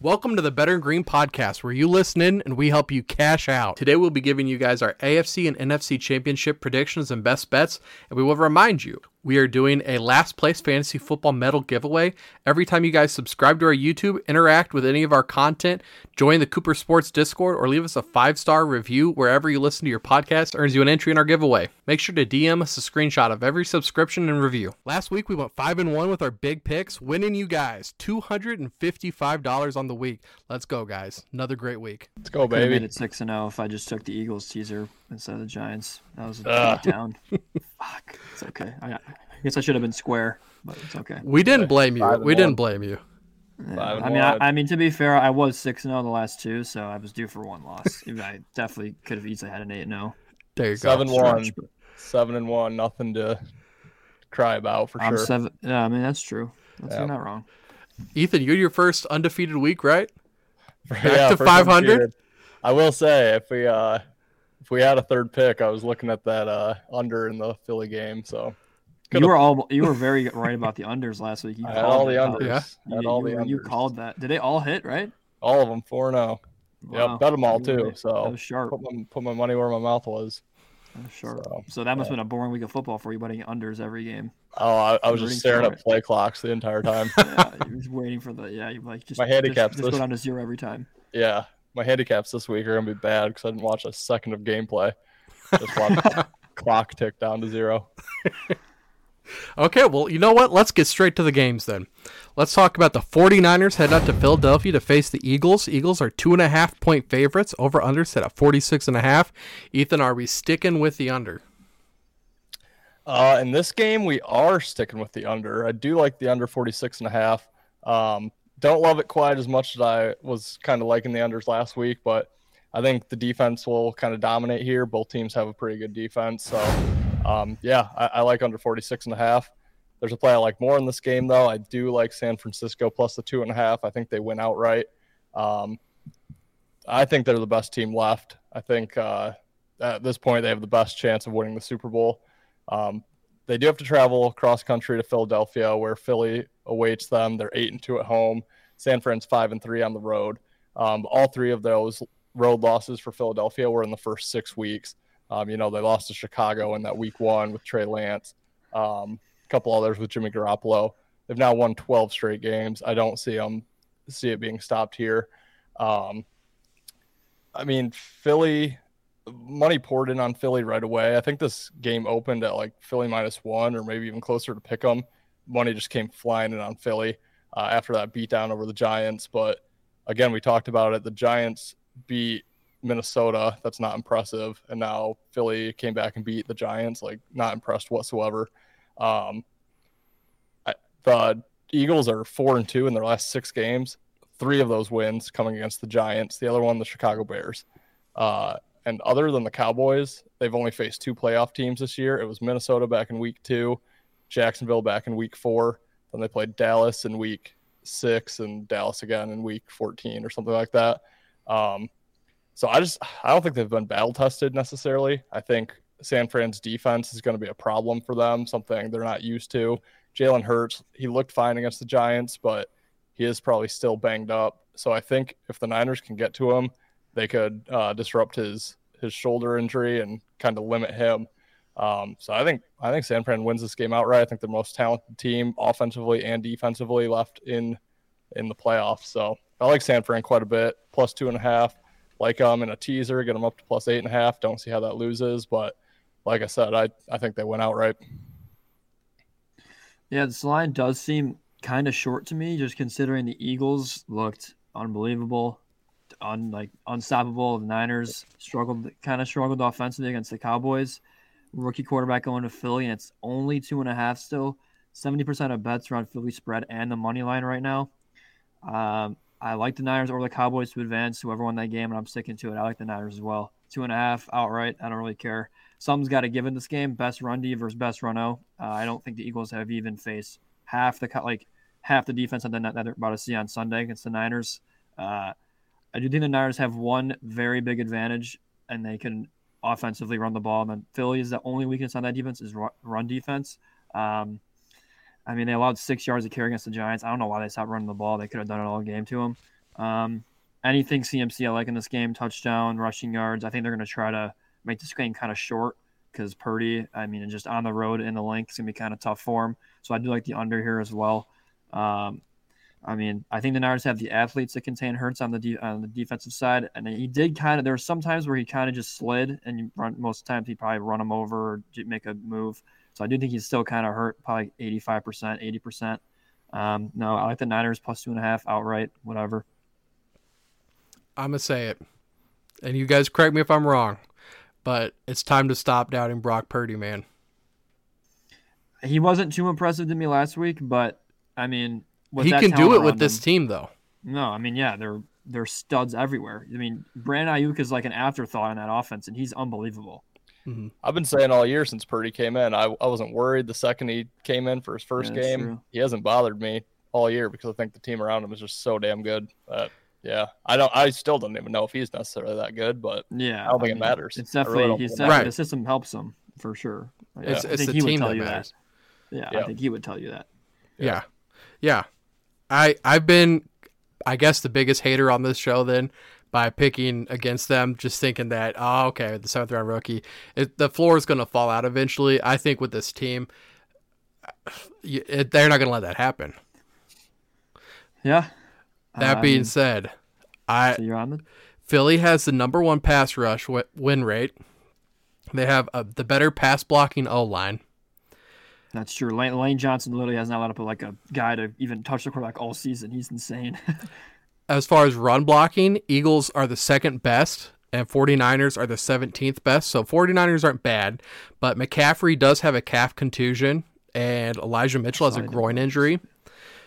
Welcome to the Bettor Green Podcast, where you listen in and we help you cash out. Today, we'll be giving you guys our AFC and NFC championship predictions and best bets, and we will remind you we are doing a last place fantasy football medal giveaway. Every time you guys subscribe to our YouTube, interact with any of our content, join the Cooper Sports Discord, or leave us a five star review wherever you listen to your podcast, earns you an entry in our giveaway. Make sure to DM us a screenshot of every subscription and review. Last week, we went 5 and 1 with our big picks, winning you guys $255 on the week. Let's go, guys. Another great week. Let's go, Could have baby. made it six and zero if I just took the Eagles teaser instead of the Giants. That was a Ugh. down. Fuck, it's okay. I, I guess I should have been square, but it's okay. We didn't blame you. Five and We didn't blame you. Yeah, I mean, I. I mean, to be fair, I was six and zero the last two, so I was due for one loss. I definitely could have easily had an eight and zero. There you go. Seven one, but seven and one, nothing to cry about for I'm sure. seven. Yeah, I mean that's true. That's Yeah. you're not wrong. Ethan, you're your first undefeated week, right? Back Yeah, to 500? I will say if we uh if we had a third pick, I was looking at that uh under in the Philly game, so Could've- You were all you were very right about the unders last week. You I had called all the that. unders. Yeah. Had You, all the were- you unders. called that. Did they all hit right? all of them four and zero. Wow. Yep, bet them all too. That So was sharp. put my put my money where my mouth was. Sure. So, So that must have been a boring week of football for you, betting unders every game. Oh, I, I was just staring at play clocks the entire time. Yeah, you was waiting for the yeah. You like just My just- handicap's just, go this- down to zero every time. yeah, my handicaps this week are gonna be bad because I didn't watch a second of gameplay. Just watch the clock tick down to zero. Okay, well, you know what? Let's get straight to the games then. Let's talk about the 49ers heading out to Philadelphia to face the Eagles. Eagles are two and a half point favorites. Over under set at 46 and a half. Ethan, are we sticking with the under? Uh, in this game, we are sticking with the under. I do like the under 46 and a half. Um, don't love it quite as much as I was kind of liking the unders last week, but I think the defense will kind of dominate here. Both teams have a pretty good defense. So, um, yeah, I, I like under 46 and a half. There's a play I like more in this game, though. I do like San Francisco plus the two and a half. I think they win outright. Um, I think they're the best team left. I think uh, at this point they have the best chance of winning the Super Bowl. Um, they do have to travel cross country to Philadelphia, where Philly awaits them. They're eight and two at home. San Fran's five and three on the road. Um, all three of those road losses for Philadelphia were in the first six weeks. Um, you know, they lost to Chicago in that week one with Trey Lance. Um, a couple others with Jimmy Garoppolo. They've now won 12 straight games. I don't see them see it being stopped here. Um, I mean, Philly money poured in on Philly right away. I think this game opened at like Philly minus one or maybe even closer to pick 'em. Money just came flying in on Philly uh, after that beatdown over the Giants. But again, we talked about it. The Giants beat Minnesota. That's not impressive. And now Philly came back and beat the Giants. Like, not impressed whatsoever. Um, I, the Eagles are four and two in their last six games. Three of those wins coming against the Giants. The other one, the Chicago Bears. Uh, and other than the Cowboys, they've only faced two playoff teams this year. It was Minnesota back in week two, Jacksonville back in week four. Then they played Dallas in week six and Dallas again in week 14 or something like that. Um, so I just, I don't think they've been battle tested necessarily. I think San Fran's defense is going to be a problem for them, something they're not used to. Jalen Hurts, he looked fine against the Giants, but he is probably still banged up. So I think if the Niners can get to him, they could uh, disrupt his his shoulder injury and kind of limit him. Um, so I think I think San Fran wins this game outright. I think they're the most talented team offensively and defensively left in in the playoffs. So I like San Fran quite a bit, plus two and a half. Like them in a teaser, get them up to plus eight and a half. Don't see how that loses, but like I said, I I think they win outright. Yeah, this line does seem kind of short to me, just considering the Eagles looked unbelievable, un like unstoppable. The Niners struggled, kind of struggled offensively against the Cowboys. Rookie quarterback going to Philly, and it's only two and a half still. Seventy percent of bets are on Philly spread and the money line right now. Um, I like the Niners or the Cowboys to advance. Whoever won that game, and I'm sticking to it. I like the Niners as well. Two and a half outright. I don't really care. Something's got to give in this game. Best run D versus best run O. Uh, I don't think the Eagles have even faced half the like half the defense that that they're about to see on Sunday against the Niners. Uh, I do think the Niners have one very big advantage, and they can offensively run the ball. And then Philly is the only weakness on that defense is run defense. Um, I mean, they allowed six yards of carry against the Giants. I don't know why they stopped running the ball. They could have done it all game to them. Um, anything CMC I like in this game, touchdown, rushing yards. I think they're going to try to make this game kind of short because Purdy, I mean, just on the road in the Linc, it's going to be kind of tough for him. So I do like the under here as well. Um, I mean, I think the Niners have the athletes that contain Hurts on the de- on the defensive side, and he did kind of. There were some times where he kind of just slid, and you run, most times he probably run him over or make a move. So I do think he's still kind of hurt, probably eighty five percent, eighty percent. Um, no, I like the Niners plus two and a half outright, whatever. I'm gonna say it, and you guys correct me if I'm wrong, but it's time to stop doubting Brock Purdy, man. He wasn't too impressive to me last week, but I mean, he can do it with this team, though. No, I mean, yeah, they're they're studs everywhere. I mean, Brandon Aiyuk is like an afterthought in that offense, and he's unbelievable. Mm-hmm. I've been saying all year since Purdy came in, I, I wasn't worried the second he came in for his first yeah, game. True. He hasn't bothered me all year because I think the team around him is just so damn good. That, yeah, I don't. I still don't even know if he's necessarily that good, but yeah, I don't think mean, it matters. It's definitely really he's definitely right. the system helps him for sure. Yeah. It's, it's the team that matters. That. Yeah, yeah, I think he would tell you that. Yeah, yeah. I I've been, I guess, the biggest hater on this show then by picking against them, just thinking that oh okay, the seventh round rookie, it, the floor is going to fall out eventually. I think with this team, it, they're not going to let that happen. Yeah. That being said, I so Philly has the number one pass rush win rate. They have a, the better pass blocking O line. That's true. Lane, Lane, Johnson literally has not allowed put like a guy to even touch the quarterback all season. He's insane. as far as run blocking, Eagles are the second best and 49ers are the 17th best. So 49ers aren't bad, but McCaffrey does have a calf contusion and Elijah Mitchell has a groin injury.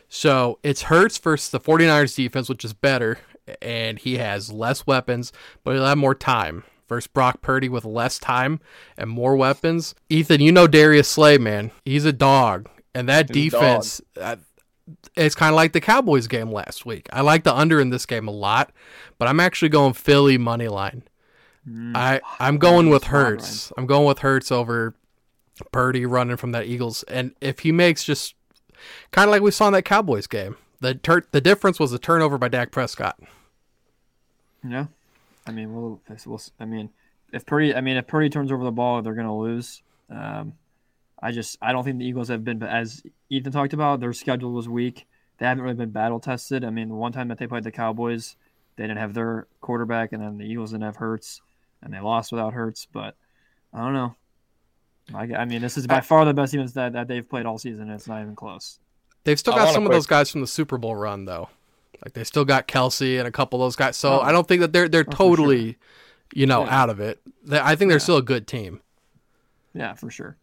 So it's Hurts versus the 49ers defense, which is better, and he has less weapons, but he'll have more time versus Brock Purdy with less time and more weapons. Ethan, you know Darius Slay, man. He's a dog. And that He's defense, uh, it's kind of like the Cowboys game last week. I like the under in this game a lot, but I'm actually going Philly money line. Mm. I I'm going with Hurts. I'm going with Hurts over Purdy running from that Eagles. And if he makes just kind of like we saw in that Cowboys game, the tur- the difference was the turnover by Dak Prescott. Yeah, I mean, we'll, we'll I mean, if Purdy, I mean, if Purdy turns over the ball, they're going to lose. Um, I just, I don't think the Eagles have been, as Ethan talked about, their schedule was weak. They haven't really been battle tested. I mean, the one time that they played the Cowboys, they didn't have their quarterback, and then the Eagles didn't have Hurts, and they lost without Hurts. But I don't know. I, I mean, this is by far the best defense that, that they've played all season. It's not even close. They've still got some of those guys from the Super Bowl run, though. Like they still got Kelce and a couple of those guys. So oh. I don't think that they're they're oh, totally, sure. you know, yeah. out of it. I think they're yeah. still a good team. Yeah, for sure.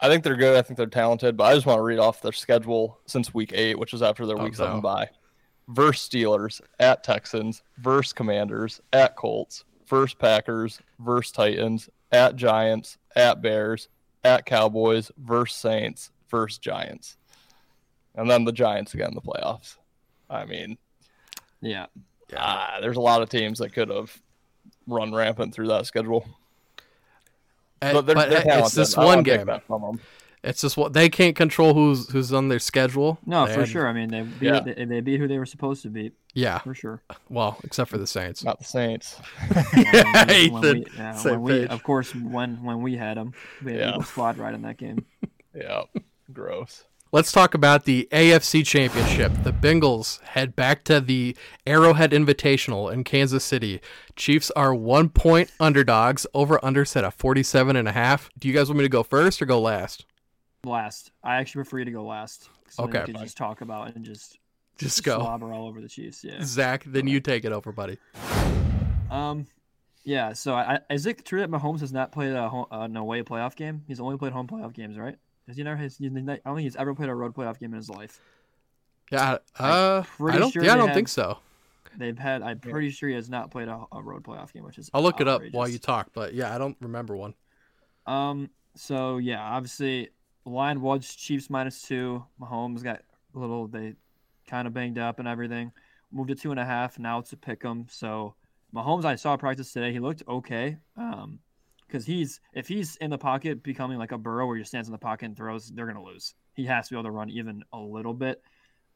I think they're good. I think they're talented, but I just want to read off their schedule since week eight, which is after their oh, week seven bye. Verse Steelers at Texans, verse Commanders at Colts, verse Packers, verse Titans, at Giants, at Bears, at Cowboys, verse Saints, verse Giants, and then the Giants again in the playoffs. I mean, yeah, uh, there's a lot of teams that could have run rampant through that schedule. Uh, but, they're, but they're it's this one game. It's just what they can't control who's who's on their schedule. No, for sure. I mean, they beat, yeah. they, they beat who they were supposed to beat. Yeah, for sure. Well, except for the Saints. Not the Saints. yeah, when, when we, yeah, when we, of course, when when we had them, we had yeah. Eagle squad right in that game. yeah, gross. Let's talk about the AFC Championship. The Bengals head back to the Arrowhead Invitational in Kansas City. Chiefs are one point underdogs. Over under set at 47 and a half. Do you guys want me to go first or go last? Last. I actually prefer you to go last. Okay. We can just talk about and just just, go slobber all over the Chiefs. Yeah. Zach, then you take it over, buddy. Um, yeah. So I, is it true that Mahomes has not played a home, an away playoff game? He's only played home playoff games, right? Has he never? Has, I don't think he's ever played a road playoff game in his life. Yeah. Uh, I don't. Sure yeah, I don't have, think so. They've had. I'm pretty sure he has not played a, a road playoff game, which is. I'll look outrageous. it up while you talk, but yeah, I don't remember one. Um. So yeah, obviously, line was Chiefs minus two. Mahomes got a little. They kind of banged up and everything. Moved to two and a half. Now it's a pick 'em. So Mahomes, I saw practice today. He looked okay. Um, because he's if he's in the pocket becoming like a Burrow where he stands in the pocket and throws, they're gonna lose. He has to be able to run even a little bit.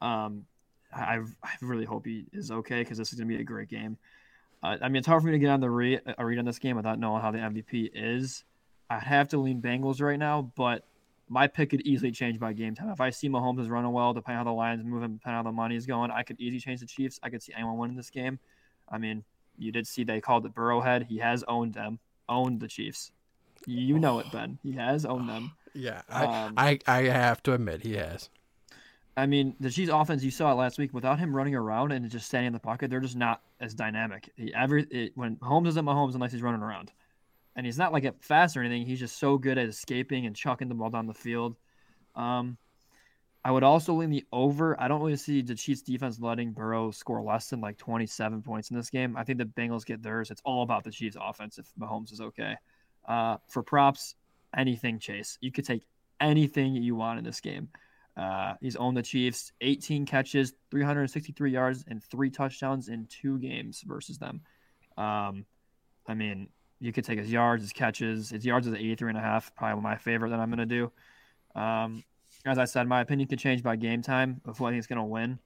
Um, I I really hope he is okay because this is gonna be a great game. Uh, I mean, it's hard for me to get on the re- a read on this game without knowing how the MVP is. I have to lean Bengals right now, but my pick could easily change by game time. If I see Mahomes is running well, depending on how the line's moving, depending on how the money is going, I could easily change the Chiefs. I could see anyone winning this game. I mean, you did see they called it Burrowhead. He has owned them, owned the Chiefs. You know it, Ben. He has owned them. Yeah, I, Um, I I have to admit he has. I mean, the Chiefs' offense you saw it last week without him running around and just standing in the pocket, they're just not as dynamic. He, every it, when Holmes isn't Mahomes unless he's running around, and he's not like a fast or anything. He's just so good at escaping and chucking the ball down the field. Um, I would also lean the over. I don't really see the Chiefs' defense letting Burrow score less than like 27 points in this game. I think the Bengals get theirs. It's all about the Chiefs' offense if Mahomes is okay. Uh, for props, anything, Chase. You could take anything you want in this game. Uh, he's owned the Chiefs, 18 catches, 363 yards, and three touchdowns in two games versus them. Um, I mean, you could take his yards, his catches. His yards is 83 and a half, probably my favorite that I'm going to do. Um, as I said, my opinion could change by game time of who I think is going to win.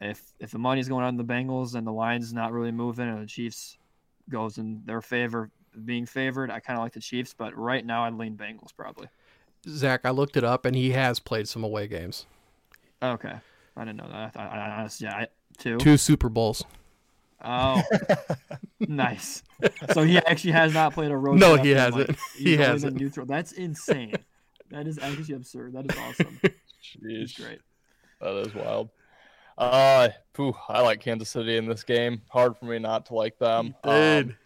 If if the money's going on the Bengals and the line's not really moving and the Chiefs goes in their favor, being favored, I kind of like the Chiefs. But right now, I'd lean Bengals probably. Zach, I looked it up and he has played some away games. Okay, I didn't know that. I, I, I honestly, yeah, I, two. Two Super Bowls. Oh, nice. So he actually has not played a road. No, he hasn't. like- He he's only been hasn't. Neutral. That's insane. That is actually absurd. That is awesome. Jeez, great. that is wild. Uh, phew, I like Kansas City in this game. Hard for me not to like them. Um,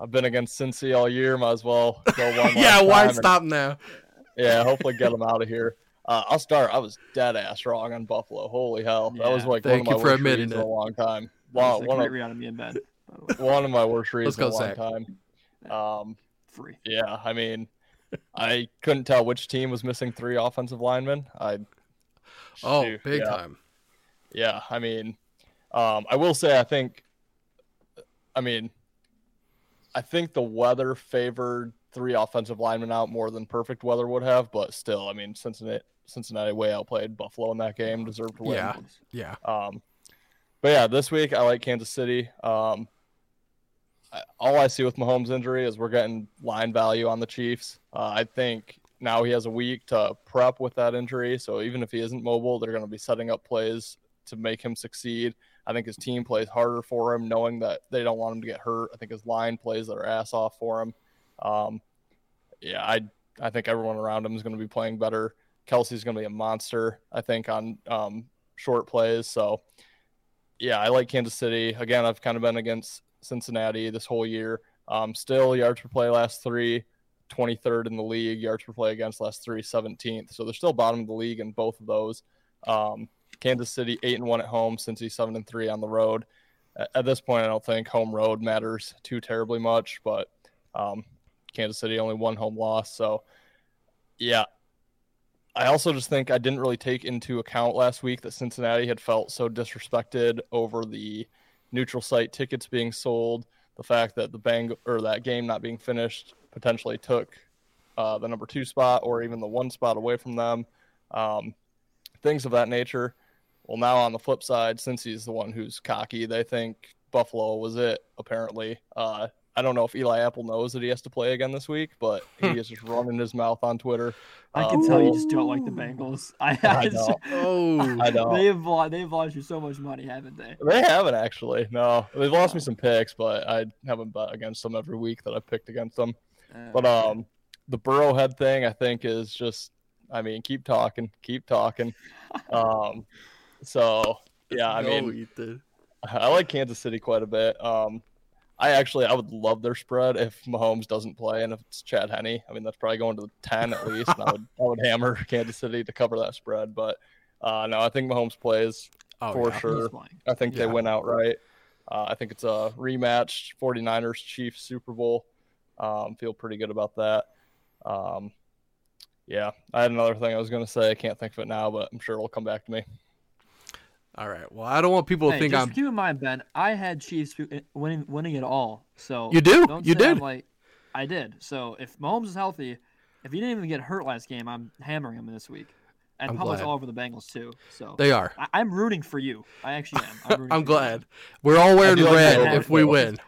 I've been against Cincy all year. Might as well go one. yeah, last why time and- stop now? Yeah, hopefully get them out of here. Uh, I'll start. I was dead ass wrong on Buffalo. Holy hell, that was like Thank one you of for my worst admitting reads in a long time. That's One, one, great of, on me and Ben. by the way. one of my worst reads Let's in a long Zach. time. Um, Free. yeah, I mean, I couldn't tell which team was missing three offensive linemen. I Oh, shoot, big yeah. time. Yeah, I mean, um, I will say I think, I mean, I think the weather favored three offensive linemen out more than perfect weather would have, but still, I mean, Cincinnati, Cincinnati way outplayed Buffalo in that game, deserved to win. Yeah. Yeah. Um, but yeah, this week I like Kansas City. Um, all I see with Mahomes' injury is we're getting line value on the Chiefs. Uh, I think now he has a week to prep with that injury, so even if he isn't mobile, they're going to be setting up plays to make him succeed. I think his team plays harder for him, knowing that they don't want him to get hurt. I think his line plays their ass off for him. Um, yeah, I I think everyone around him is going to be playing better. Kelce's going to be a monster. I think on um, short plays. So yeah, I like Kansas City. Again, I've kind of been against Cincinnati this whole year. Um, still yards per play last three, 23rd in the league. Yards per play against last three, 17th. So they're still bottom of the league in both of those. Um, Kansas City eight and one at home, Cincy seven and three on the road. At, at this point, I don't think home road matters too terribly much, but um, Kansas City only one home loss. So yeah, I also just think I didn't really take into account last week that Cincinnati had felt so disrespected over the neutral site tickets being sold, the fact that the bang or that game not being finished potentially took uh, the number two spot or even the one spot away from them, um, things of that nature. Well, now on the flip side, since he's the one who's cocky, they think Buffalo was it. Apparently, uh, I don't know if Eli Apple knows that he has to play again this week, but he is just running his mouth on Twitter. I Um, can tell you just don't like the Bengals. I, I I know. Oh, I know. They've lo- they've lost you so much money, haven't they? They haven't actually. No, they've lost me some picks, but I haven't bet against them every week that I've picked against them. Uh, But um, the Burrowhead thing I think is just. I mean, keep talking, keep talking. Um, so yeah, I no, mean, Ethan. I like Kansas City quite a bit. Um, I actually I would love their spread if Mahomes doesn't play and if it's Chad Henne. I mean, that's probably going to the ten at least. and I would I would hammer Kansas City to cover that spread, but uh, no, I think Mahomes plays. Oh, for yeah. sure. I think Yeah. they win outright. Uh, I think it's a rematch 49ers Chiefs Super Bowl. Um, feel pretty good about that. Um, yeah, I had another thing I was going to say. I can't think of it now, but I'm sure it'll come back to me. All right. Well, I don't want people to Hey, think just I'm. keep in mind, Ben. I had Chiefs eh, winning winning it all. So You do? You say I'm did? like, I did. So if Mahomes is healthy, if he didn't even get hurt last game, I'm hammering him this week. and I'm public's glad. all over the Bengals too. So They are. I, I'm rooting for you. I actually am. I'm, rooting I'm for you. glad. We're all wearing do like red if we win.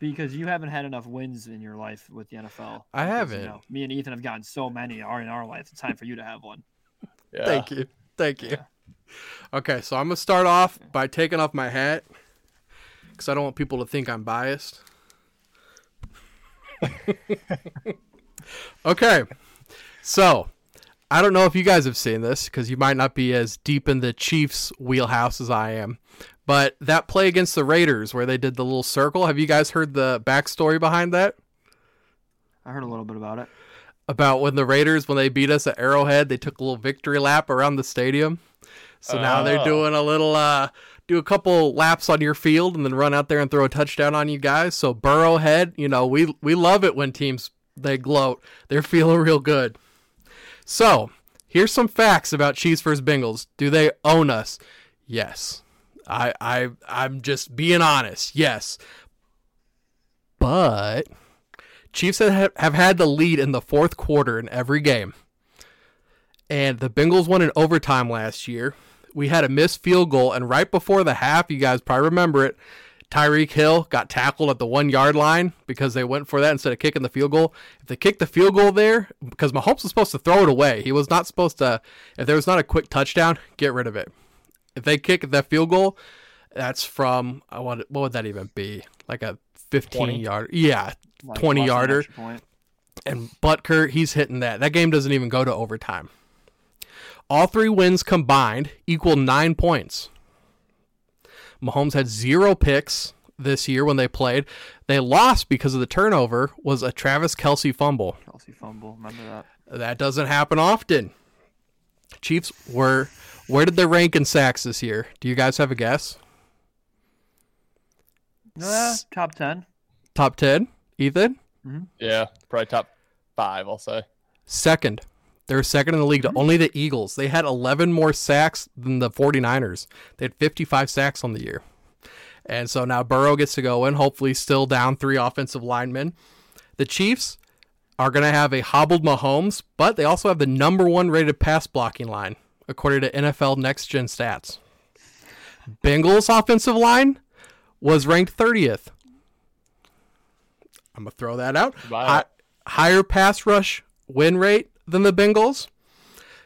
because you haven't had enough wins in your life with the NFL. I Because, haven't. know, me and Ethan have gotten so many are in our life. It's time for you to have one. Yeah. Thank you. Thank you. Yeah. Okay, so I'm going to start off by taking off my hat because I don't want people to think I'm biased. okay, so I don't know if you guys have seen this because you might not be as deep in the Chiefs' wheelhouse as I am. But that play against the Raiders where they did the little circle, have you guys heard the backstory behind that? I heard a little bit about it. about when the Raiders when they beat us at Arrowhead, they took a little victory lap around the stadium. So now they're Oh. doing a little uh do a couple laps on your field and then run out there and throw a touchdown on you guys. So Burrowhead, you know, we we love it when teams they gloat. They're feeling real good. So, here's some facts about Chiefs versus Bengals. Do they own us? Yes. I I I'm just being honest. Yes. But Chiefs have, have had the lead in the fourth quarter in every game. And the Bengals won in overtime last year. We had a missed field goal, and right before the half, you guys probably remember it, Tyreek Hill got tackled at the one yard line because they went for that instead of kicking the field goal. If they kicked the field goal there, because Mahomes was supposed to throw it away, he was not supposed to, if there was not a quick touchdown, get rid of it. If they kick that field goal, that's from, I want, what would that even be? Like a 15 20? yard. Yeah, Like, 20 plus an yarder. point. and Butker, he's hitting that. That game doesn't even go to overtime. All three wins combined equal nine points. Mahomes had zero picks this year when they played. They lost because of the turnover was a Travis Kelce fumble. Kelce fumble. Remember that? That doesn't happen often. Chiefs were where did they rank in sacks this year? Do you guys have a guess? Uh, top ten. Top 10? Ethan? Yeah. Probably top five, I'll say. Second. They're second in the league to mm-hmm. only the Eagles. They had 11 more sacks than the 49ers. They had 55 sacks on the year. And so now Burrow gets to go in, hopefully still down three offensive linemen. The Chiefs are going to have a hobbled Mahomes, but they also have the number one rated pass blocking line, according to NFL Next Gen Stats. Bengals offensive line was ranked 30th. I'm going to throw that out. Wow. Higher pass rush win rate than the Bengals.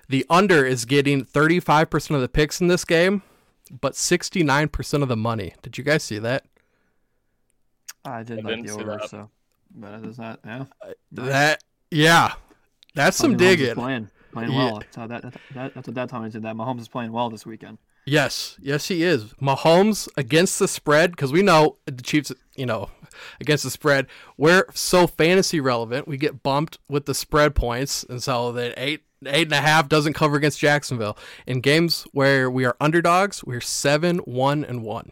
The under is getting 35% of the picks in this game, but 69% of the money. Did you guys see that? I did I like didn't the see over, that. so but it is not. Yeah. Uh, that yeah. That's some Mahomes digging. Playing, playing Yeah. well. That's how that, that, that, that's what that Tony did. That Mahomes is playing well this weekend. Yes, yes, he is. Mahomes against the spread because we know the Chiefs, you know, against the spread. We're so fantasy relevant. We get bumped with the spread points, and so that eight eight and a half doesn't cover against Jacksonville. In games where we are underdogs, we're seven one and one.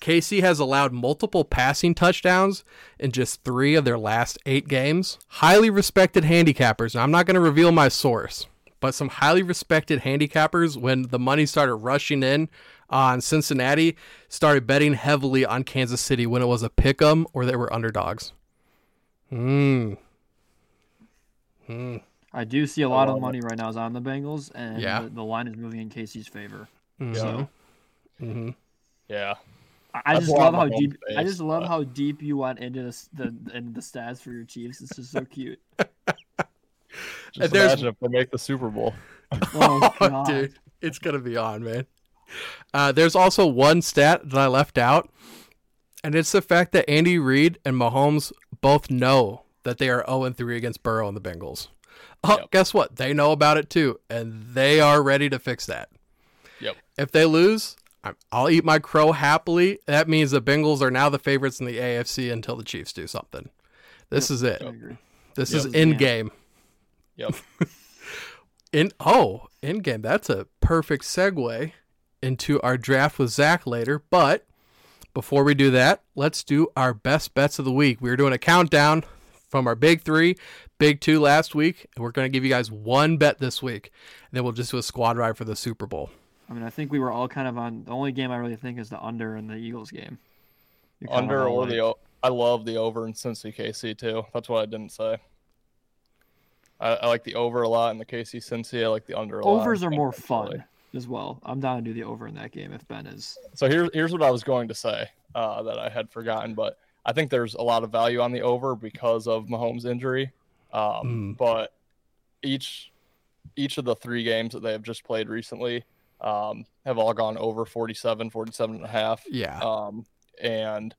KC has allowed multiple passing touchdowns in just three of their last eight games. Highly respected handicappers. I'm not going to reveal my source, but some highly respected handicappers, when the money started rushing in on Cincinnati, started betting heavily on Kansas City when it was a pick 'em or they were underdogs. Hmm. Hmm. I do see a lot of love money right now is on the Bengals, and Yeah. the, the line is moving in KC's favor. Mhm. So Mhm. Yeah. I, I That's just love how a home deep. I just love but- how deep you went into this, the into the stats for your Chiefs. It's just so cute. Just there's- imagine if they make the Super Bowl. Oh, Oh, God. dude, it's gonna be on, man. Uh, there's also one stat that I left out, and it's the fact that Andy Reid and Mahomes both know that they are 0 3 against Burrow and the Bengals. Oh, Yep. guess what? They know about it too, and they are ready to fix that. Yep. If they lose, I'm, I'll eat my crow happily. That means the Bengals are now the favorites in the AFC until the Chiefs do something. This is it. I. This Yep. is This in the game. Yep. In oh, in game. That's a perfect segue into our draft with Zach later. But before we do that, let's do our best bets of the week. We are doing a countdown from our big three, big two last week, and we're going to give you guys one bet this week. And then we'll just do a squad ride for the Super Bowl. I mean, I think we were all kind of on. The only game I really think is the under in the Eagles game. You're kind of Under or like- the o- I love the over in Cincy KC too. That's what I didn't say. I, I like the over a lot in the KC Cincy. I like the under a lot. Overs are more Actually. fun as well. I'm down to do the over in that game if Ben is. So here's here's what I was going to say uh, that I had forgotten, but I think there's a lot of value on the over because of Mahomes' injury. Um, Mm. But each each of the three games that they have just played recently um, have all gone over 47, 47 and a half. Yeah. Um, and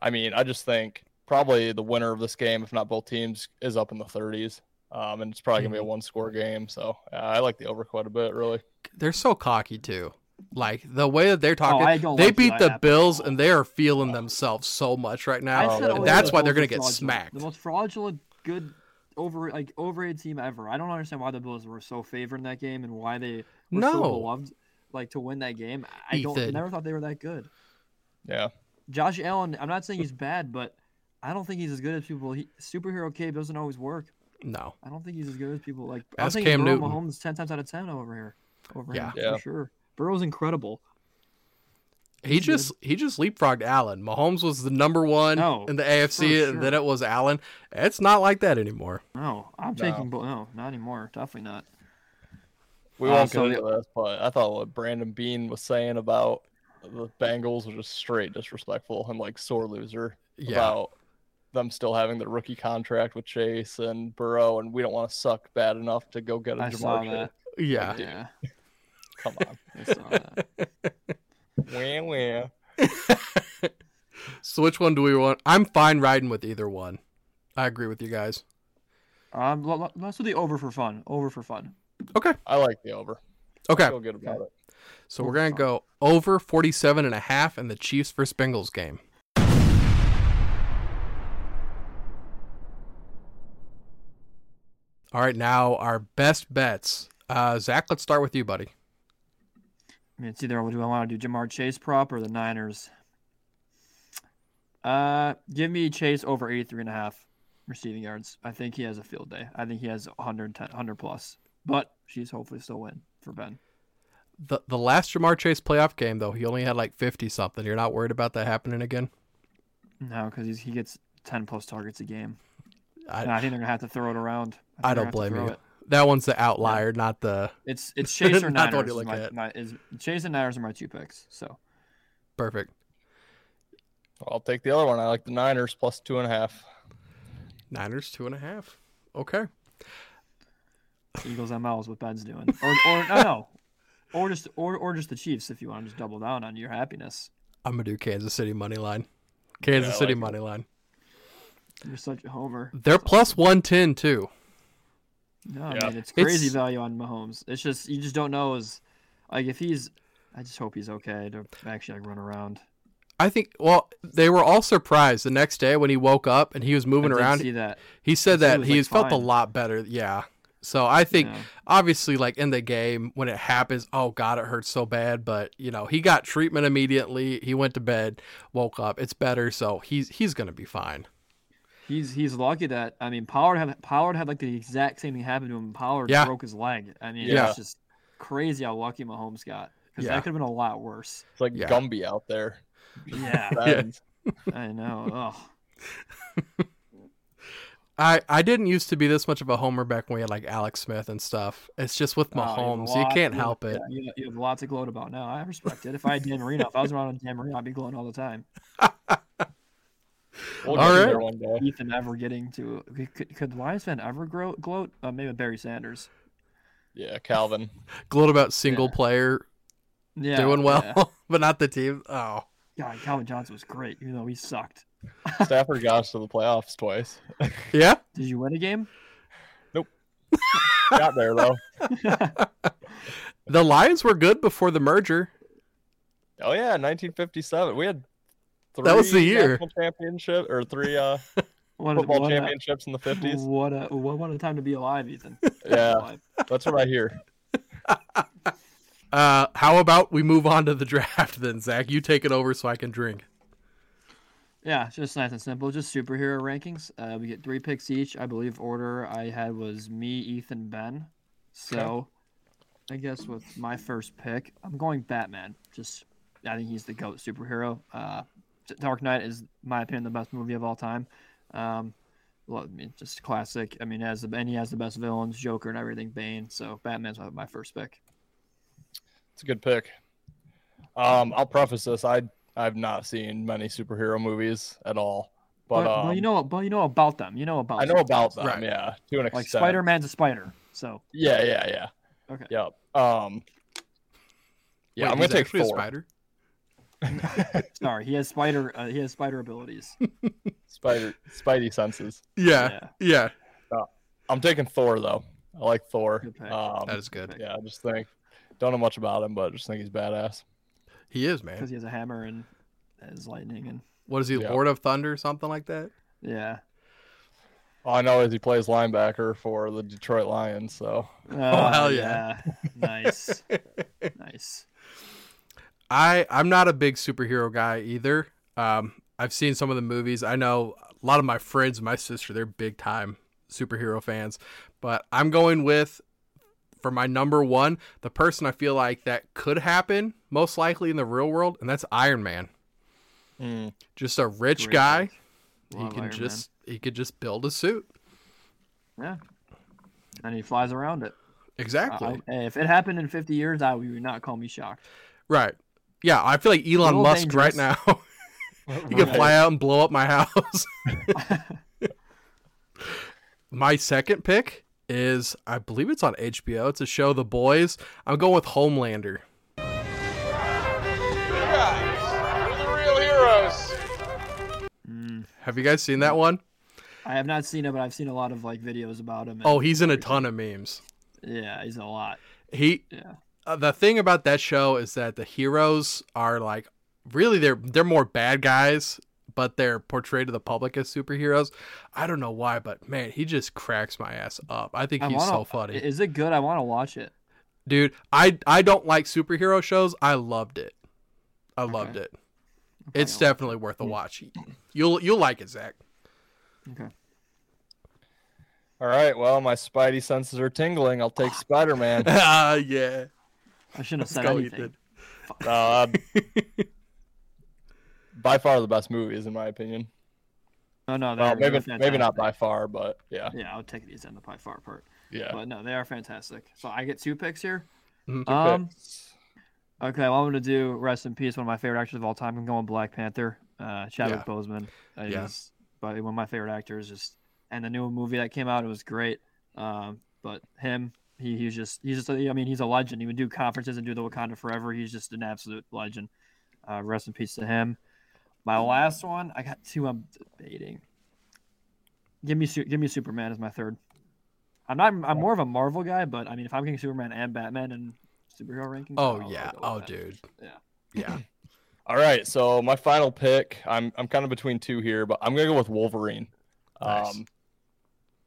I mean, I just think probably the winner of this game, if not both teams, is up in the 30s. Um, and it's probably gonna be a one score game. So uh, I like the over quite a bit, really. They're so cocky too. Like the way that they're talking, Oh, they like beat the Bills and they are feeling themselves so much right now. I and that's the why they're gonna get fraudulent. smacked. The most fraudulent, good, over like overrated team ever. I don't understand why the Bills were so favored in that game and why they were so No. beloved, like to win that game. I don't never thought they were that good. Yeah. Josh Allen, I'm not saying he's bad, but I don't think he's as good as people. He, superhero cape doesn't always work. No. I don't think he's as good as people. Like I'm Ask thinking Cam Burrow Newton. Mahomes ten times out of ten over here. Over Yeah. him, Yeah. for sure. Burrow's incredible. He He's just he just leapfrogged Allen. Mahomes was the number one No, in the AFC, for and then it was Allen. It's not like that anymore. No, I'm No. taking both. No, not anymore. Definitely not. We Uh, won't so get into this, but I thought what Brandon Beane was saying about the Bengals was just straight disrespectful and like sore loser Yeah. about them still having the rookie contract with Chase and Burrow, and we don't want to suck bad enough to go get a I saw Jamar that. Chase. Yeah. Yeah, Come on, I saw that. wah, wah. So which one do we want? I'm fine riding with either one. I agree with you guys. Um, l- l- let's do the over for fun. Over for fun. Okay. I like the over. Okay. Feel good about it. So we're going to go over 47 and a half in the Chiefs versus Bengals game. All right, now our best bets. Uh, Zach, let's start with you, buddy. I mean, it's either do I want to do Ja'Marr Chase prop or the Niners. Uh, give me Chase over 83 and a half receiving yards. I think he has a field day. I think he has 110, 100 plus. But she's hopefully still win for Ben. The the last Ja'Marr Chase playoff game, though, he only had like 50 something. You're not worried about that happening again? No, because he gets 10 plus targets a game. I, And I think they're gonna have to throw it around. think I don't gonna have to blame you. it. That one's the outlier, not the It's it's Chase or Not Niners. you is my, at. my, is Chase and Niners are my two picks. So perfect. I'll take the other one. I like the Niners plus two and a half. Niners, two and a half. Okay. Eagles ML is what Ben's doing, or or no, no, or just or or just the Chiefs if you want to just double down on your happiness. I'm going to do Kansas City money line. Kansas Yeah, City like it. money line. You're such a homer. They're plus 110, too. No, I Yeah. mean it's crazy It's- value on Mahomes. It's just you just don't know is like if he's. I just hope he's okay to actually like run around. I think, well, they were all surprised the next day when he woke up and he was moving I did around. See that? He said that was, he's like, felt a lot better. Yeah. So I think, Yeah. obviously, like in the game when it happens, oh God, it hurts so bad. But you know, he got treatment immediately. He went to bed, woke up. It's better, so he's he's gonna be fine. He's he's lucky that I mean Pollard had Pollard had like the exact same thing happen to him. Pollard Yeah. broke his leg. I mean Yeah. it's just crazy how lucky Mahomes got because Yeah. that could have been a lot worse. It's like Yeah. Gumby out there. Yeah, Bends. I know. Oh, I I didn't used to be this much of a homer back when we had like Alex Smith and stuff. It's just with Oh, you have Mahomes, you can't you help it. yeah, you, you have a lot to gloat about now. I respect it. If I had Dan Marino, if I was around Dan Marino, I'd be gloating all the time. We'll All get right. there one day. Ethan ever getting to could, could Lions fan ever grow, gloat? Uh, maybe Barry Sanders. Yeah, Calvin. Gloat about single Yeah. player Yeah, doing well, yeah. but not the team. Oh, God, Calvin Johnson was great, even though he sucked. Stafford got us to the playoffs twice. yeah. Did you win a game? Nope. got there though. The Lions were good before the merger. Oh yeah, 1957. We had three That was the year. championship or three uh, What, football what a- championships in the 50s. What a what, what a time to be alive, Ethan. Yeah, Alive. that's what I hear. Uh, how about we move on to the draft then, Zach? You take it over so I can drink. Yeah, just nice and simple. Just superhero rankings. Uh, we get three picks each. I believe order I had was me, Ethan, Ben. So, I guess with my first pick, I'm going Batman. Just I think he's the goat superhero. Uh, Dark Knight is, my opinion, the best movie of all time. Um, well, I mean, just classic. I mean, has the and he has the best villains, Joker and everything, Bane. So Batman's my, my first pick. It's a good pick. Um, I'll preface this. I I've not seen many superhero movies at all, but, But, um, but you know, but you know about them. You know about. I know about them. Right. Yeah, to an extent. like Spider Man's a spider. So Yeah, yeah, yeah. Okay. Yep. Um. Yeah, Wait, I'm gonna take actually a spider. sorry, he has spider. Uh, he has spider abilities. Spider, Spidey senses. Yeah, Yeah. yeah, I'm taking Thor though. I like Thor. Um, that is good. yeah, I just think don't know much about him, but just think he's badass. He is man because man. he has a hammer and has lightning and What is he? Yeah. Lord of Thunder, something like that. yeah. All I know is he plays linebacker for the Detroit Lions. So Oh, hell yeah. nice, nice. I I'm not a big superhero guy either. Um, I've seen some of the movies. I know a lot of my friends, my sister, they're big time superhero fans. But I'm going with for my number one, the person I feel like that could happen most likely in the real world, and that's Iron Man. Just a rich Great guy. pick. He Love can Iron Man. just he could just build a suit. yeah, and he flies around it. Exactly. I- if it happened in 50 years, I would not call me shocked. right. Yeah, I feel like Elon little Musk right now. He could fly out and blow up my house. my second pick is, I believe it's on HBO. It's a show, The Boys. I'm going with Homelander. guys, we're the real heroes. Mm, Have you guys seen that one? I have not seen it, but I've seen a lot of like videos about him. Oh, he's in a ton of memes. yeah, he's a lot. He Yeah, uh, the thing about that show is that the heroes are like really they're they're more bad guys, but they're portrayed to the public as superheroes. I don't know why, but man, he just cracks my ass up. I think I he's wanna, so funny. Is it good? I want to watch it. Dude, I I don't like superhero shows. I loved it. I loved it. It's definitely worth a watch. You'll you'll like it, Zach. Okay. all right, well my Spidey senses are tingling. I'll take Spider Man. Ah, yeah. I shouldn't have said go, anything. Ethan. uh, by far the best movies in my opinion. No, no, Well, maybe they're maybe not by far, but yeah, Yeah, I would take these in the by far part. yeah. But no, they are fantastic. So I get two picks here. Mhm. Um, okay, well, I'm gonna do rest in peace. One of my favorite actors of all time. I'm going Black Panther. Uh, Chadwick Yeah. Boseman. Uh, Yeah. He's but one of my favorite actors. Just and the new movie that came out, it was great. Um, but him, he he's just he's just a, I mean he's a legend. He would do conferences and do the Wakanda Forever. He's just an absolute legend. Uh, rest in peace to him. My last one, I got two. I'm debating. Give me give me Superman as my third. I'm not. I'm more of a Marvel guy, but I mean, if I'm getting Superman and Batman and superhero rankings, Oh I'll- yeah. Oh that. dude. Yeah. Yeah. All right, so my final pick. I'm I'm kind of between two here, but I'm gonna go with Wolverine. Nice. Um,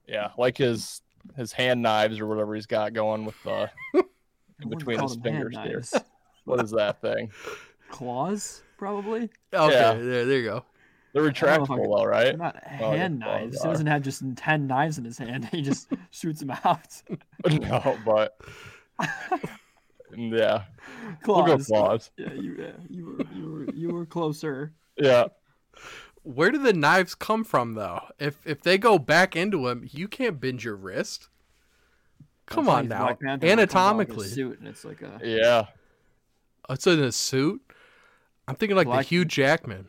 yeah, like his his hand knives or whatever he's got going with the uh, in between his fingers here. What is that thing? Claws, probably. Okay. Yeah. There, there you go. They're I don't know if I retractable could- though, right? They're not Oh, hand claws knives. He doesn't have just ten knives in his hand. He just shoots them out. no, but yeah, we'll go claws. claws. Yeah, you, yeah, you were, you were, you were closer. Yeah, Where do the knives come from though? If if they go back into him, you can't bend your wrist. Come That's on now. Black Panther, where it comes out like a Anatomically. suit and it's like a yeah. Oh, it's in a suit. I'm thinking like Black- the Hugh Jackman.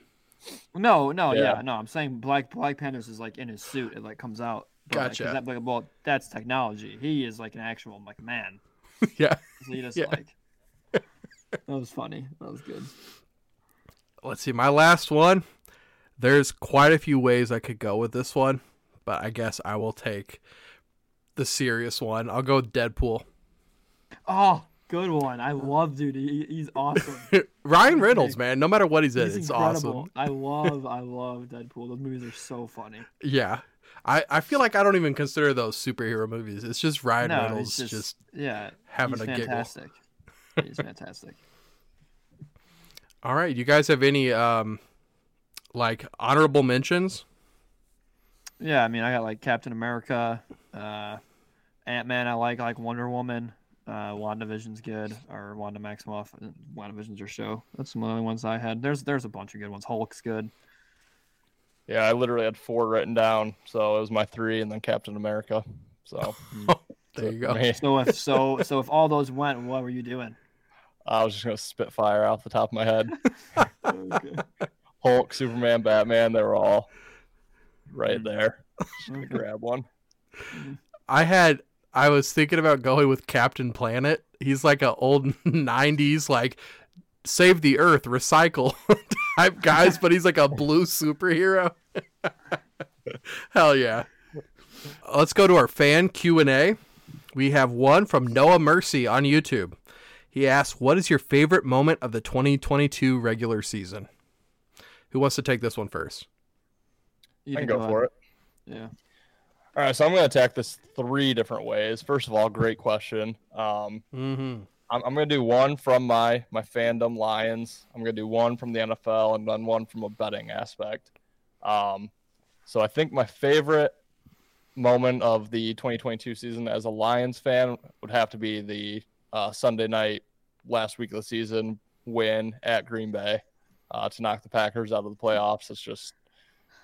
no, no, yeah. Yeah. no. I'm saying Black Black Panthers is like in his suit. It like comes out. But, like, 'cause Gotcha. that, like, well, that's technology. He is like an actual like man. yeah. So he just Yeah. like. That was funny. That was good. Let's see. My last one. There's quite a few ways I could go with this one, but I guess I will take the serious one. I'll go with Deadpool. Oh, good one. I love dude. He, he's awesome. Ryan Reynolds, man. No matter what he's in, He's it's incredible. awesome. I love, I love Deadpool. Those movies are so funny. Yeah. I, I feel like I don't even consider those superhero movies. It's just Ryan no, Reynolds just, just, yeah, having he's a giggle. fantastic. He's fantastic. All right, you guys have any um like honorable mentions? Yeah, I mean, I got like Captain America, uh, Ant Man. I like I like Wonder Woman. Uh, WandaVision's good, or Wanda Maximoff. uh, WandaVision's her show. That's some of the only ones I had. There's there's a bunch of good ones. Hulk's good. Yeah, I literally had four written down, so it was my three, and then Captain America. So There you go. Me. So if so so if all those went, what were you doing? I was just gonna spit fire off the top of my head. Okay. Hulk, Superman, Batman, they were all right mm. there. Just Okay. grab one. Mm-hmm. I had I was thinking about going with Captain Planet. He's like a old '90s like save the Earth, recycle type guys, but he's like a blue superhero. Hell yeah! Let's go to our fan Q and A. We have one from Noah Mercy on YouTube. He asks, "What is your favorite moment of the 2022 regular season?" Who wants to take this one first? You I can go for it. Yeah. All right, so I'm gonna attack this three different ways. First of all, great question. Um, Mm-hmm. I'm, I'm gonna do one from my my fandom Lions. I'm gonna do one from the NFL, and then one from a betting aspect. Um, so I think my favorite moment of the 2022 season as a Lions fan would have to be the uh, Sunday night last week of the season win at Green Bay uh, to knock the Packers out of the playoffs. It's just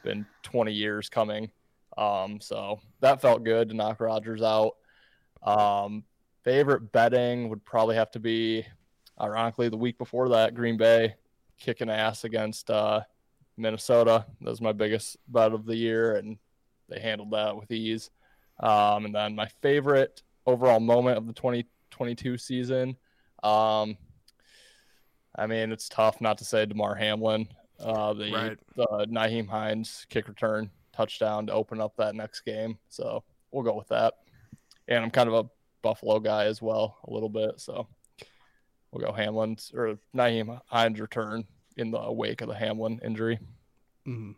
been 20 years coming. Um, so that felt good to knock Rodgers out. Um, favorite betting would probably have to be, ironically, the week before that, Green Bay kicking ass against uh, Minnesota. That was my biggest bet of the year, and they handled that with ease. Um, and then my favorite overall moment of the 2022 season. Um, I mean, it's tough not to say Damar Hamlin, uh, the Right. uh, Nyheim Hines kick return touchdown to open up that next game. So we'll go with that. And I'm kind of a Buffalo guy as well, a little bit. So we'll go Hamlin's or Nyheim Hines return in the wake of the Hamlin injury. Mm-hmm.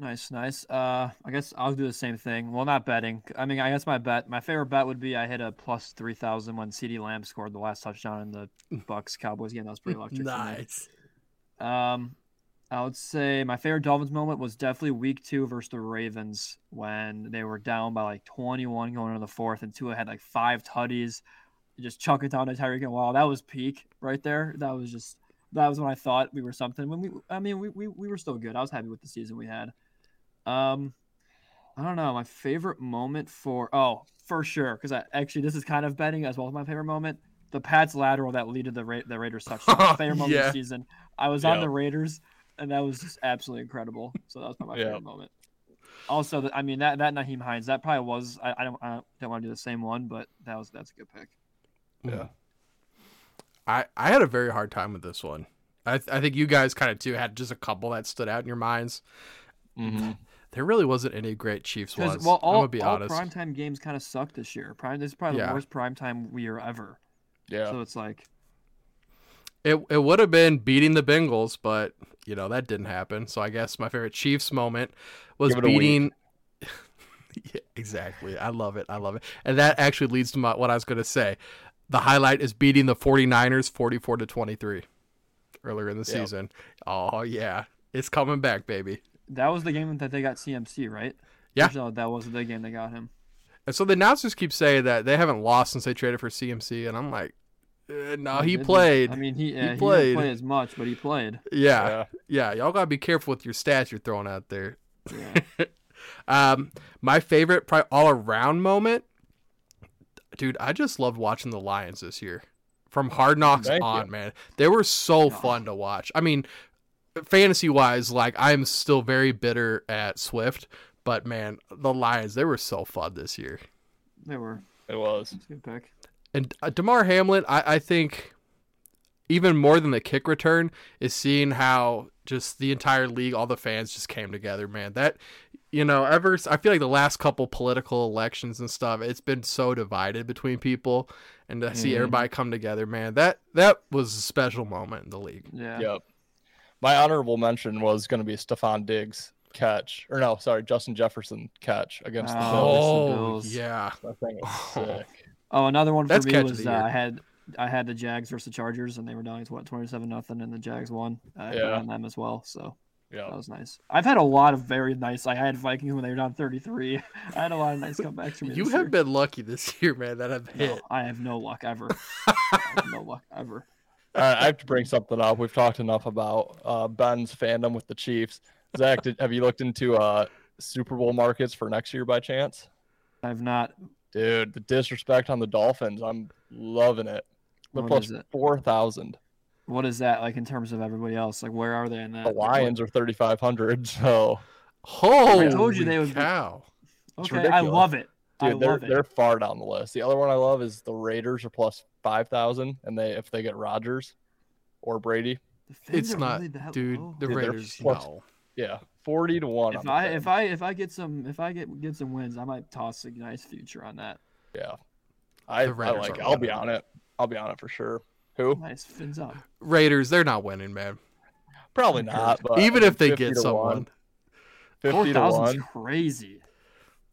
Nice, nice. Uh, I guess I'll do the same thing. Well, not betting. I mean, I guess my bet, my favorite bet would be I hit a plus three thousand when CeeDee Lamb scored the last touchdown in the Bucks Cowboys game. That was pretty electric. Nice. Um, I would say my favorite Dolphins moment was definitely week two versus the Ravens when they were down by like 21 going into the fourth, and Tua had like five tutties, just chuck it down to Tyreek and Wow, that was peak right there. That was just that was when I thought we were something. When we, I mean, we, we, we were still good. I was happy with the season we had. Um, I don't know my favorite moment for oh for sure because I actually this is kind of betting as well as my favorite moment. The Pats lateral that leaded the Ra- the Raiders touchdown. My favorite moment of the season. I was on the Raiders, and that was just absolutely incredible. So that was my Yeah. favorite moment. Also, the, I mean that that Nyheim Hines that probably was. I, I don't I don't want to do the same one, but that was that's a good pick. Yeah. I I had a very hard time with this one. I th- I think you guys kind of too had just a couple that stood out in your minds. Mm-hmm. There really wasn't any great Chiefs ones. Because well, I'm all, gonna be all honest. primetime games kind of sucked this year. Prime this is probably Yeah. the worst primetime year ever. Yeah. So it's like It it would have been beating the Bengals, but you know that didn't happen. So I guess my favorite Chiefs moment was Give it a week. beating. yeah, exactly. I love it. I love it. And that actually leads to my, what I was going to say. The highlight is beating the 49ers 44 to 23 earlier in the Yep. season. Oh yeah, it's coming back, baby. That was the game that they got CMC right. Yeah. So that was the game they got him. And so the announcers keep saying that they haven't lost since they traded for CMC, and I'm like, uh, no, he played. I mean, he yeah, he, played. didn't play as much, but he played. yeah, Yeah. yeah. Y'all gotta be careful with your stats you're throwing out there. Yeah. Um, my favorite probably all around moment, dude. I just loved watching the Lions this year. From Hard Knocks Thank on, you. man, they were so Oh. fun to watch. I mean, fantasy wise, like I'm still very bitter at Swift, but man, the Lions they were so fun this year. they were. It was. Good pick. And uh, Damar Hamlin, I, I think even more than the kick return is seeing how just the entire league, all the fans just came together, man. That you know, ever I feel like the last couple political elections and stuff, it's been so divided between people, and to see Mhm. everybody come together, man, that that was a special moment in the league. Yeah. Yep. My honorable mention was going to be Stefon Diggs catch, or no, sorry, Justin Jefferson catch against the Oh. Bills. Oh yeah, That thing sick. Oh, another one for That's me catch was uh. I had I had the Jags versus the Chargers, and they were down to what twenty seven nothing, and the Jags won. I Yeah. on them as well, so Yeah. that was nice. I've had a lot of very nice. Like I had Vikings when they were down thirty three. I had a lot of nice comebacks from me. you this have year. been lucky this year, man. That I've No. I have no luck ever. I have no luck ever. All right, I have to bring something up. We've talked enough about uh, Ben's fandom with the Chiefs. Zach, did, have you looked into uh, Super Bowl markets for next year by chance? I've not. Dude, the disrespect on the Dolphins, I'm loving it. The What plus is it? four thousand. What is that like in terms of everybody else? Like, where are they in that? The Lions are thirty five hundred. So Holy told you they would be- cow. It's Okay, I love it. I dude, they're it. they're far down the list. The other one I love is the Raiders are plus five thousand, and they if they get Rodgers or Brady, It's not, really that dude. low? The Dude, Raiders, plus- no. yeah, forty to one. If on I if I if I get some if I get get some wins, I might toss a nice future on that. yeah, I, The I like. I'll be on it. I'll be on it for sure. Who? Nice fins up. Raiders, they're not winning, man. Probably not. But Even if they get someone. one, Four fifty to one. crazy.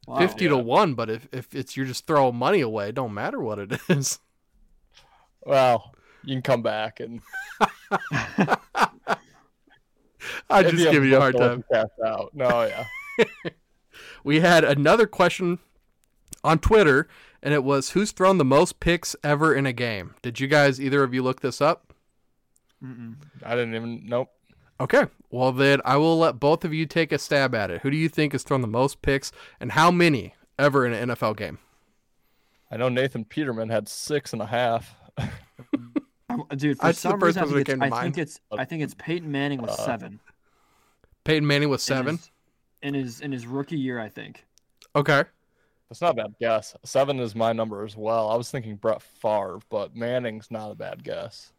Wow. 50 to 1, but if, if it's you're just throwing money away, it don't matter what it is. Well, you can come back and I just give you a hard time. you Cash out. No, yeah. We had another question on Twitter, and it was who's thrown the most picks ever in a game? Did you guys, either of you, look this up? Mm-mm. I didn't even. Nope. Okay. Well, then I will let both of you take a stab at it. Who do you think has thrown the most picks, and how many ever in an NFL game? I know Nathan Peterman had six and a half. Dude, for That's some reason, I think, it's, I think it's I think it's Peyton Manning with Uh, seven. Peyton Manning with in seven. his- in his in his rookie year, I think. Okay. That's not a bad guess. Seven is my number as well. I was thinking Brett Favre, but Manning's not a bad guess.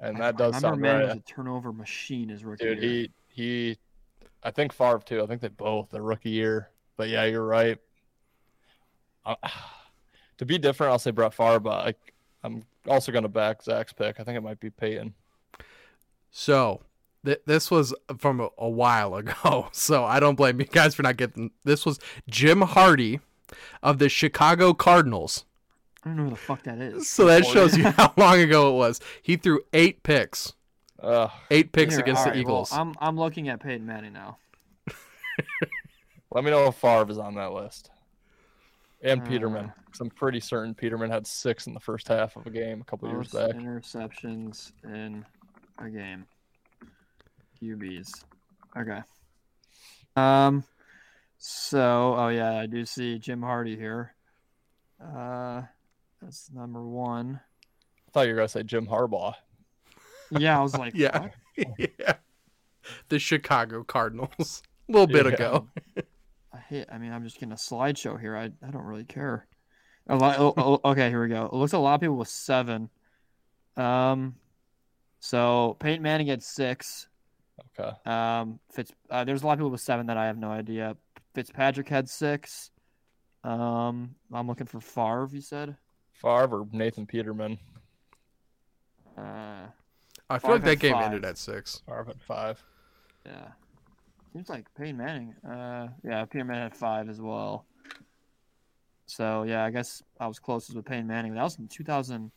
And I- that does I sound remember Manning right. was a turnover machine is rookie Dude, year. he he I think Favre too. I think they both their rookie year. But yeah, you're right. Uh, to be different, I'll say Brett Favre, but I, I'm also going to back Zach's pick. I think it might be Peyton. So th- this was from a, a while ago, so I don't blame you guys for not getting. This was Jim Hardy of the Chicago Cardinals. I don't know who the fuck that is. So that shows you how long ago it was. He threw eight picks, Uh, eight picks Here, against the alright, well, Eagles. I'm I'm looking at Peyton Manning now. let me know if Favre is on that list. And Uh, Peterman. 'cause I'm pretty certain Peterman had six in the first half of a game a couple years Most back. interceptions in a game. QBs. Okay. Um. So, oh yeah, I do see Jim Hardy here. Uh, that's number one. I thought you were going to say Jim Harbaugh. Yeah, I was like, Yeah. yeah. The Chicago Cardinals. A little bit Yeah. ago. I hate. I mean, I'm just getting a slideshow here. I I don't really care. A lot, oh, oh, okay, here we go. It looks like a lot of people with seven. Um, so Peyton Manning had six. Okay. Um, Fitz, uh, there's a lot of people with seven that I have no idea. Fitzpatrick had six. Um, I'm looking for Favre. You said. Favre or Nathan Peterman. Uh, I feel like that game five. ended at six. Favre at five. yeah. Seems like Peyton Manning. Uh, yeah, Peter Manning had five as well. So yeah, I guess I was closest with Peyton Manning. That was in 2000.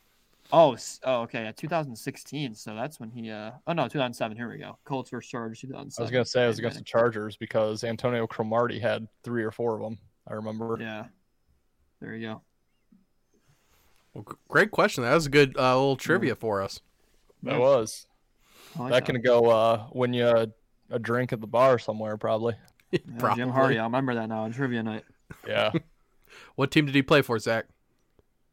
Oh, oh, okay, yeah, 2016. So that's when he. Uh, oh no, 2007. Here we go. Colts versus Chargers. 2007. I was going to say it was Peyton against the Chargers because Antonio Cromartie had three or four of them. I remember. Yeah. There you go. Well, great question. That was a good uh, little trivia for us. That Yeah. was. Like that can go uh, win you a, a drink at the bar somewhere, probably. Yeah, Probably. Jim Hardy. I remember that now on trivia night. Yeah. What team did he play for, Zach?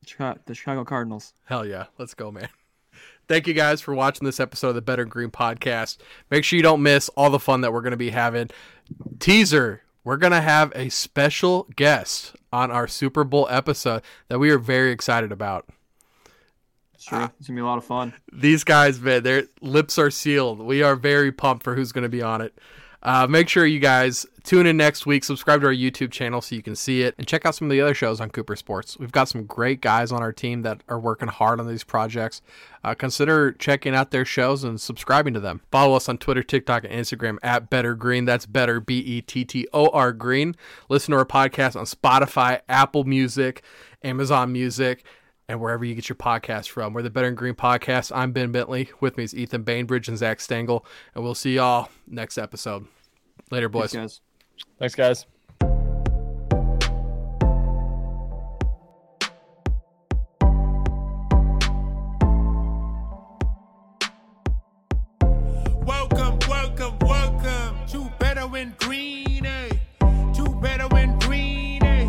The Chicago Cardinals. Hell yeah. Let's go, man. Thank you guys for watching this episode of the Bettor Green Podcast. Make sure you don't miss all the fun that we're going to be having. Teaser, we're going to have a special guest on our Super Bowl episode that we are very excited about. It's true. it's gonna be a lot of fun. These guys, man, their lips are sealed. We are very pumped for who's going to be on it. Uh, make sure you guys tune in next week. Subscribe to our YouTube channel so you can see it, and check out some of the other shows on Cooper Sports. We've got some great guys on our team that are working hard on these projects. Uh, consider checking out their shows and subscribing to them. Follow us on Twitter, TikTok, and Instagram at Bettor Green. That's Bettor B E T T O R Green. Listen to our podcast on Spotify, Apple Music, Amazon Music and wherever you get your podcast from. We're the Bettor and Green Podcast. I'm Ben Bentley. With me is Ethan Bainbridge and Zach Stengel. And we'll see y'all next episode. Later, boys. Thanks, guys. Thanks, guys. Welcome, welcome, welcome. To Better When green, eh? Two better when green, eh?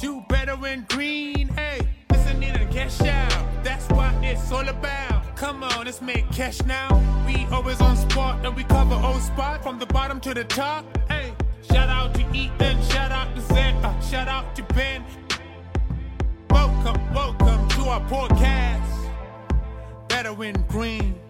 Two better when green, eh? Listening to cash out, that's what it's all about. Come on, let's make cash now. We always on spot, and we cover old spot from the bottom to the top. Hey, shout out to Ethan, shout out to Zed, uh, shout out to Ben. Welcome, welcome to our podcast. Better when green.